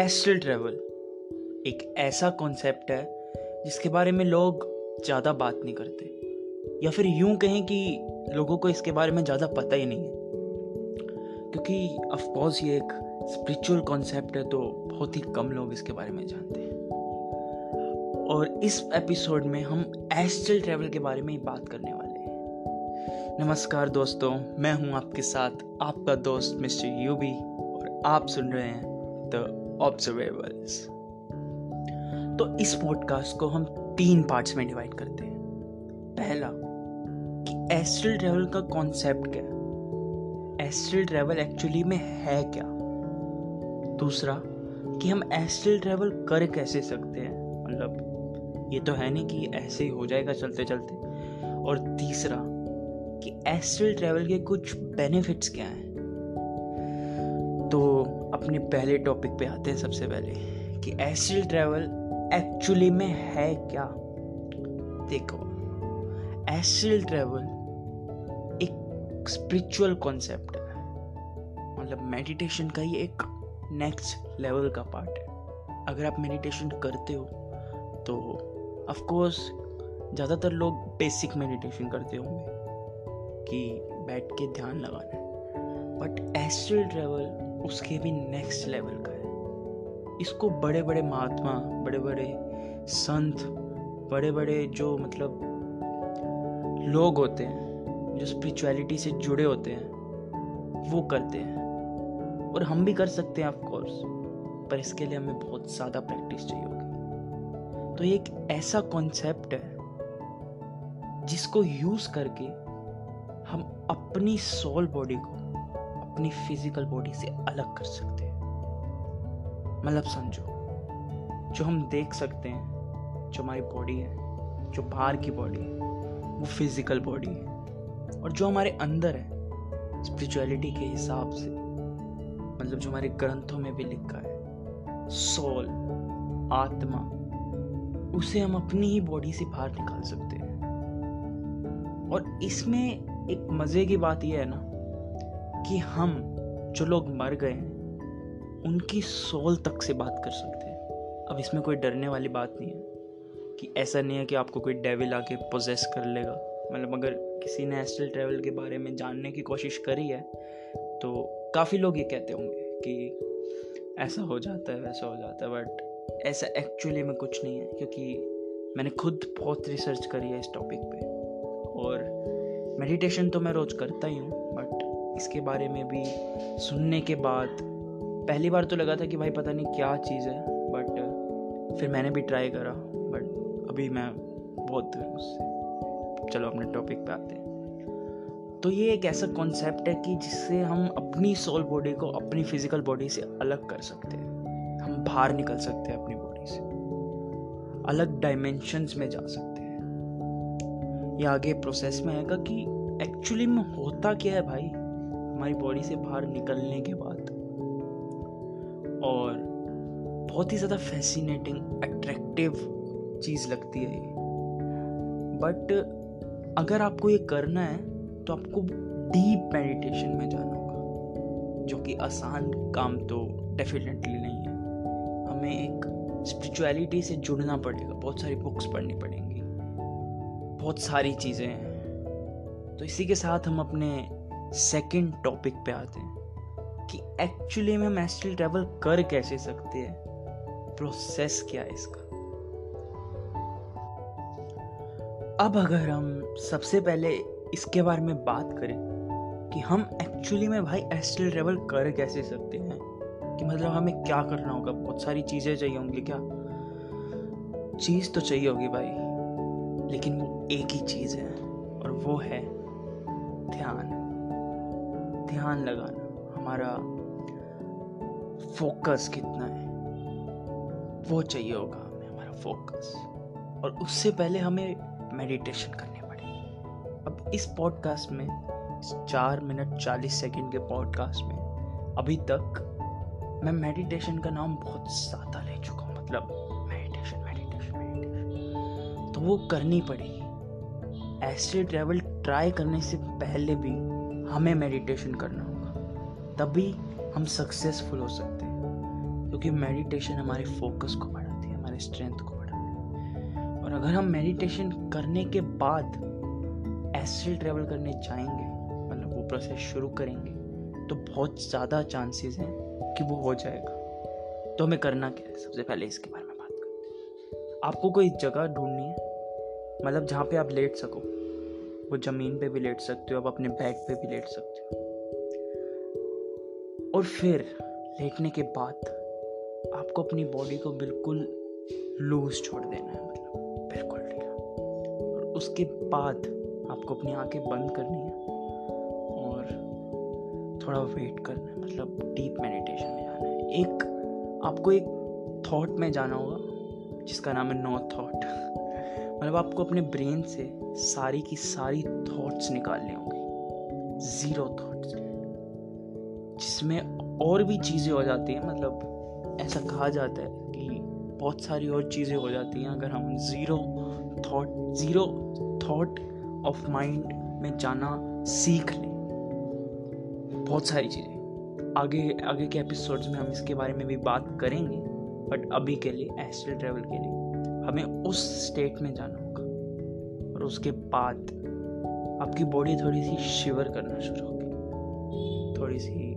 Astral travel एक ऐसा concept है जिसके बारे में लोग ज़्यादा बात नहीं करते। या फिर यूँ कहें कि लोगों को इसके बारे में ज़्यादा पता ही नहीं है। क्योंकि ऑफकोर्स ये एक स्पिरिचुअल कॉन्सेप्ट है तो बहुत ही कम लोग इसके बारे में जानते हैं। और इस एपिसोड में हम एस्ट्रल ट्रैवल के बारे में ही बात करने वाले हैं। नमस्कार दोस्तों, मैं हूँ आपके साथ आपका दोस्त मिस्टर यूबी और आप सुन रहे हैं द ऑब्जर्वेबल्स तो इस पॉडकास्ट को हम तीन पार्ट्स में डिवाइड करते हैं। पहला, कि एस्ट्रल ट्रेवल का कॉन्सेप्ट क्या है? एस्ट्रल ट्रेवल एक्चुअली में है क्या? दूसरा, कि हम एस्ट्रल ट्रेवल कर कैसे सकते हैं? मतलब ये तो है नहीं कि ऐसे ही हो जाएगा चलते चलते और तीसरा, कि एस्ट्रल ट्रेवल के कुछ बेनिफिट्स क्या हैं? तो अपने पहले टॉपिक पे आते हैं सबसे पहले, कि एस्ट्रल ट्रैवल एक्चुअली में है क्या? देखो एस्ट्रल ट्रैवल एक स्पिरिचुअल कॉन्सेप्ट है। मतलब मेडिटेशन का ही एक नेक्स्ट लेवल का पार्ट है। अगर आप मेडिटेशन करते हो तो ऑफ़ कोर्स ज़्यादातर लोग बेसिक मेडिटेशन करते होंगे, कि बैठ के ध्यान लगाना है। बट एस्ट्रल ट्रैवल उसके भी नेक्स्ट लेवल का है। इसको बड़े बड़े महात्मा बड़े बड़े संत बड़े बड़े जो मतलब लोग होते हैं, जो स्पिरिचुअलिटी से जुड़े होते हैं, वो करते हैं। और हम भी कर सकते हैं ऑफकोर्स पर इसके लिए हमें बहुत ज़्यादा प्रैक्टिस चाहिए होगी। तो ये एक ऐसा कॉन्सेप्ट है, जिसको यूज़ करके हम अपनी सोल बॉडी को अपनी फ़िज़िकल बॉडी से अलग कर सकते हैं। मतलब समझो, जो हम देख सकते हैं, जो हमारी बॉडी है, जो बाहर की बॉडी है, वो फ़िज़िकल बॉडी है और जो हमारे अंदर है स्पिरिचुअलिटी के हिसाब से। मतलब जो हमारे ग्रंथों में भी लिखा है सोल आत्मा, उसे हम अपनी ही बॉडी से बाहर निकाल सकते हैं। और इसमें एक मज़े की बात यह है ना कि हम जो लोग मर गए हैं, उनकी सोल तक से बात कर सकते हैं। अब इसमें कोई डरने वाली बात नहीं है कि ऐसा नहीं है कि आपको कोई डेविल आके पोजेस कर लेगा। मतलब अगर किसी ने एस्ट्रल ट्रैवल के बारे में जानने की कोशिश करी है तो काफ़ी लोग ये कहते होंगे कि ऐसा हो जाता है, वैसा हो जाता है बट ऐसा एक्चुअली में कुछ नहीं है, क्योंकि मैंने खुद बहुत रिसर्च करी है इस टॉपिक पे। और मेडिटेशन तो मैं रोज़ करता ही हूँ इसके बारे में भी सुनने के बाद पहली बार तो लगा था कि भाई पता नहीं क्या चीज़ है बट फिर मैंने भी ट्राई करा बट अभी मैं बहुत उससे, चलो अपने टॉपिक पे आते हैं। तो ये एक ऐसा कॉन्सेप्ट है कि जिससे हम अपनी सोल बॉडी को अपनी फ़िज़िकल बॉडी से अलग कर सकते हैं। हम बाहर निकल सकते हैं अपनी बॉडी से। अलग डायमेंशंस में जा सकते हैं। ये आगे प्रोसेस में आएगा कि एक्चुअली में होता क्या है भाई? हमारी बॉडी से बाहर निकलने के बाद और बहुत ही ज़्यादा फैसिनेटिंग अट्रैक्टिव चीज़ लगती है ये। बट अगर आपको ये करना है तो आपको डीप मेडिटेशन में जाना होगा, जो कि आसान काम तो डेफिनेटली नहीं है। हमें एक स्पिरिचुअलिटी से जुड़ना पड़ेगा, बहुत सारी बुक्स पढ़नी पड़ेंगी, बहुत सारी चीज़ें हैं। तो इसी के साथ हम अपने सेकंड टॉपिक पे आते हैं कि एक्चुअली में हम एस्ट्रल ट्रैवल कर कैसे सकते हैं? प्रोसेस क्या है इसका? अब अगर हम सबसे पहले इसके बारे में बात करें कि हम एक्चुअली में भाई एस्ट्रल ट्रैवल कर कैसे सकते हैं? कि मतलब हमें क्या करना होगा? बहुत सारी चीज़ें चाहिए होंगी क्या? चीज़ तो चाहिए होगी भाई, लेकिन वो एक ही चीज़ है और वो है ध्यान। ध्यान लगाना। हमारा फोकस कितना है? वो चाहिए होगा हमें, हमारा फोकस और उससे पहले हमें मेडिटेशन करनी पड़ेगी। अब इस पॉडकास्ट में, इस चार मिनट चालीस सेकंड के पॉडकास्ट में, अभी तक मैं मेडिटेशन का नाम बहुत ज़्यादा ले चुका हूँ। मतलब मेडिटेशन मेडिटेशन मेडिटेशन तो वो करनी पड़ेगी। ऐसे ट्रैवल ट्राई करने से पहले भी हमें मेडिटेशन करना होगा। तभी हम सक्सेसफुल हो सकते हैं। क्योंकि मेडिटेशन हमारे फोकस को बढ़ाती है, हमारे स्ट्रेंथ को बढ़ाती है। और अगर हम मेडिटेशन करने के बाद एस्ट्रल ट्रेवल करने जाएँगे मतलब वो प्रोसेस शुरू करेंगे तो बहुत ज़्यादा चांसेस हैं कि वो हो जाएगा। तो हमें करना क्या है? सबसे पहले इसके बारे में बात करते हैं। आपको कोई जगह ढूंढनी है? मतलब जहाँ पे आप लेट सको। वो ज़मीन पे भी लेट सकते हो, आप अपने बेड पे भी लेट सकते हो। और फिर लेटने के बाद आपको अपनी बॉडी को बिल्कुल लूज छोड़ देना है मतलब बिल्कुल और उसके बाद आपको अपनी आँखें बंद करनी है और थोड़ा वेट करना है मतलब डीप मेडिटेशन में जाना है। एक, आपको एक थॉट में जाना होगा, जिसका नाम है नो थॉट मतलब आपको अपने ब्रेन से सारी की सारी थॉट्स निकालने होंगे। ज़ीरो थॉट्स जिसमें और भी चीज़ें हो जाती हैं मतलब ऐसा कहा जाता है कि बहुत सारी और चीज़ें हो जाती हैं अगर हम zero thought zero thought of mind में जाना सीख लें। बहुत सारी चीज़ें। आगे आगे के एपिसोड्स में हम इसके बारे में भी बात करेंगे बट अभी के लिए एस्ट्रल ट्रेवल के लिए। हमें उस स्टेट में जाना होगा। और उसके बाद आपकी बॉडी थोड़ी सी शिवर करना शुरू होगी। थोड़ी सी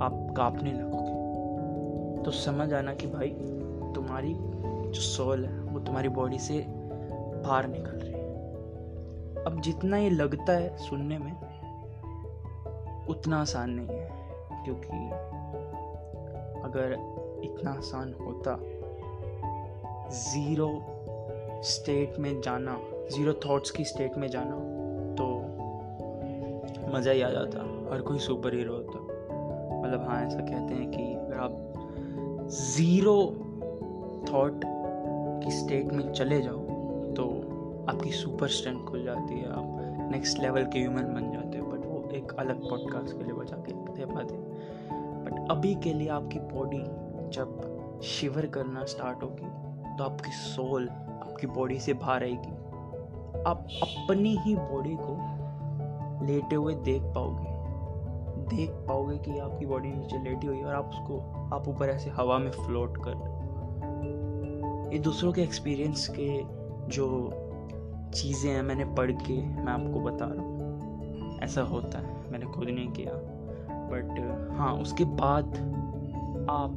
आप कांपने लगोगे। तो समझ आना कि भाई, तुम्हारी जो सोल है, वो तुम्हारी बॉडी से बाहर निकल रही है। अब जितना ये लगता है सुनने में, उतना आसान नहीं है। क्योंकि अगर इतना आसान होता ज़ीरो स्टेट में जाना ज़ीरो थॉट्स की स्टेट में जाना तो मज़ा ही आ जाता। हर कोई सुपर हीरो होता। मतलब हाँ ऐसा कहते हैं कि अगर आप ज़ीरो थॉट की स्टेट में चले जाओ तो आपकी सुपर स्ट्रेंथ खुल जाती है। आप नेक्स्ट लेवल के ह्यूमन बन जाते हो। बट वो एक अलग पॉडकास्ट के लिए बचा के रखते बातें। बट अभी के लिए आपकी बॉडी जब शिवर करना स्टार्ट होगी तो आपकी सोल आपकी बॉडी से बाहर आएगी। आप अपनी ही बॉडी को लेटे हुए देख पाओगे। देख पाओगे कि आपकी बॉडी नीचे लेटी हुई है और आप उसको, आप ऊपर ऐसे हवा में फ्लोट कर ये दूसरों के एक्सपीरियंस के जो चीज़ें हैं मैंने पढ़ के मैं आपको बता रहा हूँ। ऐसा होता है। मैंने खुद नहीं किया। बट हाँ उसके बाद आप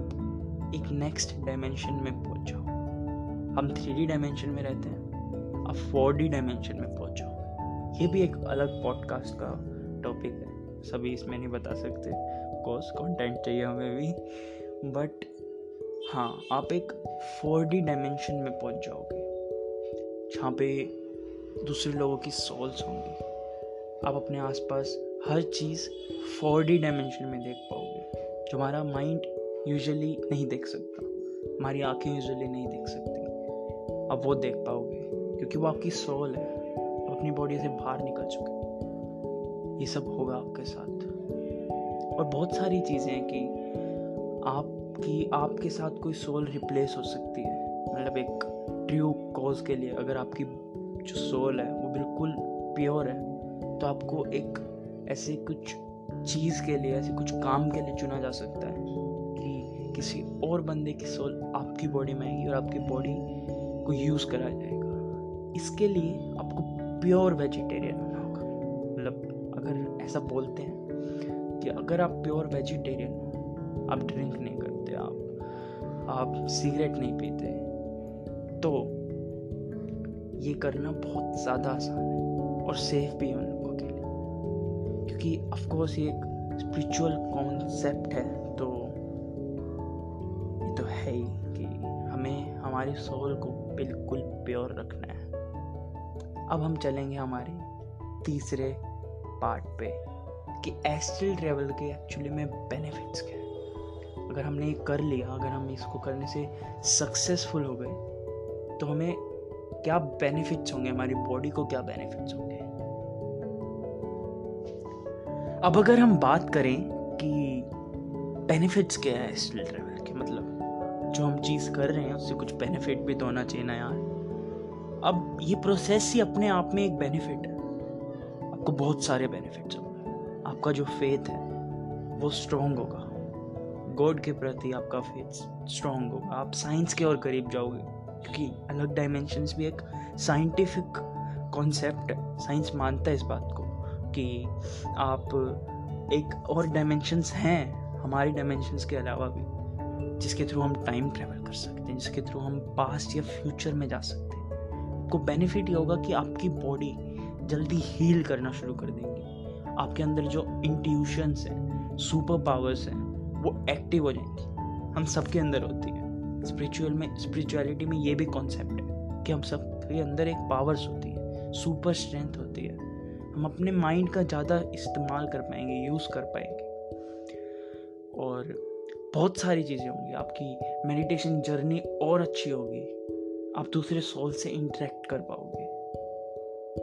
एक नेक्स्ट डायमेंशन में हम थ्री डायमेंशन में रहते हैं। आप फोर डायमेंशन में पहुँच। ये भी एक अलग पॉडकास्ट का टॉपिक है। सभी इसमें नहीं बता सकते। कोर्स कंटेंट चाहिए हमें भी। बट हाँ आप एक फोर डायमेंशन में पहुँच जाओगे। जहाँ पे दूसरे लोगों की सोल्स होंगी। आप अपने आसपास हर चीज़ फोर डायमेंशन में देख पाओगे। जो हमारा माइंड यूजुअली नहीं देख सकता। हमारी आँखें यूजुअली नहीं देख सकती। अब वो देख पाओगे, क्योंकि वो आपकी सोल है। अपनी बॉडी से बाहर निकल चुके ये सब होगा आपके साथ। और बहुत सारी चीज़ें हैं कि आपकी, आपके साथ कोई सोल रिप्लेस हो सकती है। मतलब एक ट्रू कॉज के लिए अगर आपकी जो सोल है, वो बिल्कुल प्योर है तो आपको एक ऐसे कुछ चीज़ के लिए, ऐसे कुछ काम के लिए चुना जा सकता है कि किसी और बंदे की सोल आपकी बॉडी में आएगी और आपकी बॉडी को यूज़ करा जाएगा। इसके लिए आपको प्योर वेजिटेरियन होना होगा। मतलब अगर ऐसा बोलते हैं कि अगर आप प्योर वेजिटेरियन हो, आप ड्रिंक नहीं करते, आप आप सिगरेट नहीं पीते तो ये करना बहुत ज़्यादा आसान है और सेफ़ भी है उन लोगों के लिए। क्योंकि ऑफकोर्स ये एक स्पिरिचुअल कॉन्सेप्ट है तो ये तो है ही कि हमें, हमारी सोल को बिल्कुल प्योर रखना है। अब हम चलेंगे हमारे तीसरे पार्ट पे, कि एस्ट्रल ट्रेवल के एक्चुअली में बेनिफिट्स क्या है। अगर हमने ये कर लिया, अगर हम इसको करने से सक्सेसफुल हो गए तो हमें क्या बेनिफिट्स होंगे? हमारी बॉडी को क्या बेनिफिट्स होंगे? अब अगर हम बात करें कि बेनिफिट्स क्या है एस्ट्रल ट्रेवल जो हम चीज़ कर रहे हैं, उससे कुछ बेनिफिट भी तो होना चाहिए ना यार। अब ये प्रोसेस ही अपने आप में एक बेनिफिट है। आपको बहुत सारे बेनिफिट्स होंगे आपका जो फेथ है, वो स्ट्रोंग होगा। गॉड के प्रति आपका फेथ स्ट्रांग होगा। आप साइंस के और करीब जाओगे, क्योंकि अलग डायमेंशंस भी एक साइंटिफिक कॉन्सेप्ट है। साइंस मानता है इस बात को कि आप एक और डायमेंशंस हैं, हमारी डायमेंशंस के अलावा भी। जिसके थ्रू हम टाइम ट्रेवल कर सकते हैं, जिसके थ्रू हम पास्ट या फ्यूचर में जा सकते हैं। आपको बेनिफिट ये होगा कि आपकी बॉडी जल्दी हील करना शुरू कर देंगी। आपके अंदर जो इंट्यूशंस हैं सुपर पावर्स हैं, वो एक्टिव हो जाएँगी। हम सबके अंदर होती है। स्पिरिचुअल में स्पिरिचुअलिटी में ये भी कॉन्सेप्ट है कि हम सबके अंदर एक पावर्स होती है सुपर स्ट्रेंथ होती है। हम अपने माइंड का ज़्यादा इस्तेमाल कर पाएँगे यूज़ कर पाएँगे। और बहुत सारी चीज़ें होंगी। आपकी मेडिटेशन जर्नी और अच्छी होगी। आप दूसरे सोल से इंटरेक्ट कर पाओगे।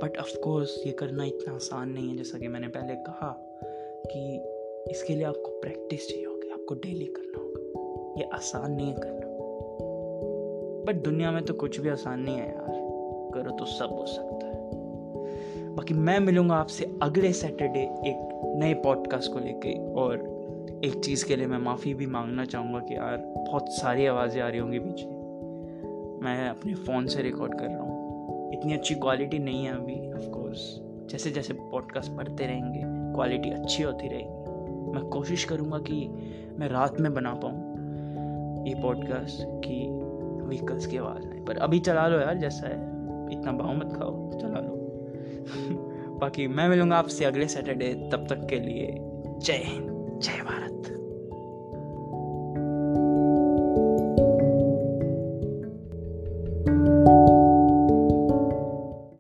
बट ऑफ़ कोर्स ये करना इतना आसान नहीं है। जैसा कि मैंने पहले कहा कि इसके लिए आपको प्रैक्टिस चाहिए होगी। आपको डेली करना होगा। ये आसान नहीं है करना। बट दुनिया में तो कुछ भी आसान नहीं है यार। करो तो सब हो सकता है। बाकी मैं मिलूँगा आपसे अगले सैटरडे एक नए पॉडकास्ट को लेके और एक चीज़ के लिए मैं माफ़ी भी मांगना चाहूँगा कि यार, बहुत सारी आवाज़ें आ रही होंगी पीछे मैं। अपने फ़ोन से रिकॉर्ड कर रहा हूँ। इतनी अच्छी क्वालिटी नहीं है अभी ऑफ़ कोर्स जैसे जैसे पॉडकास्ट पढ़ते रहेंगे क्वालिटी अच्छी होती रहेगी। मैं कोशिश करूँगा कि मैं रात में बना पाऊँ ये पॉडकास्ट कि व्हीकल्स की आवाज़ नहीं। पर अभी चला लो यार, जैसा है। इतना भाव मत खाओ, चला लो। बाकी मैं मिलूँगा आपसे अगले सैटरडे तब तक के लिए जय हिंद, जय भारत।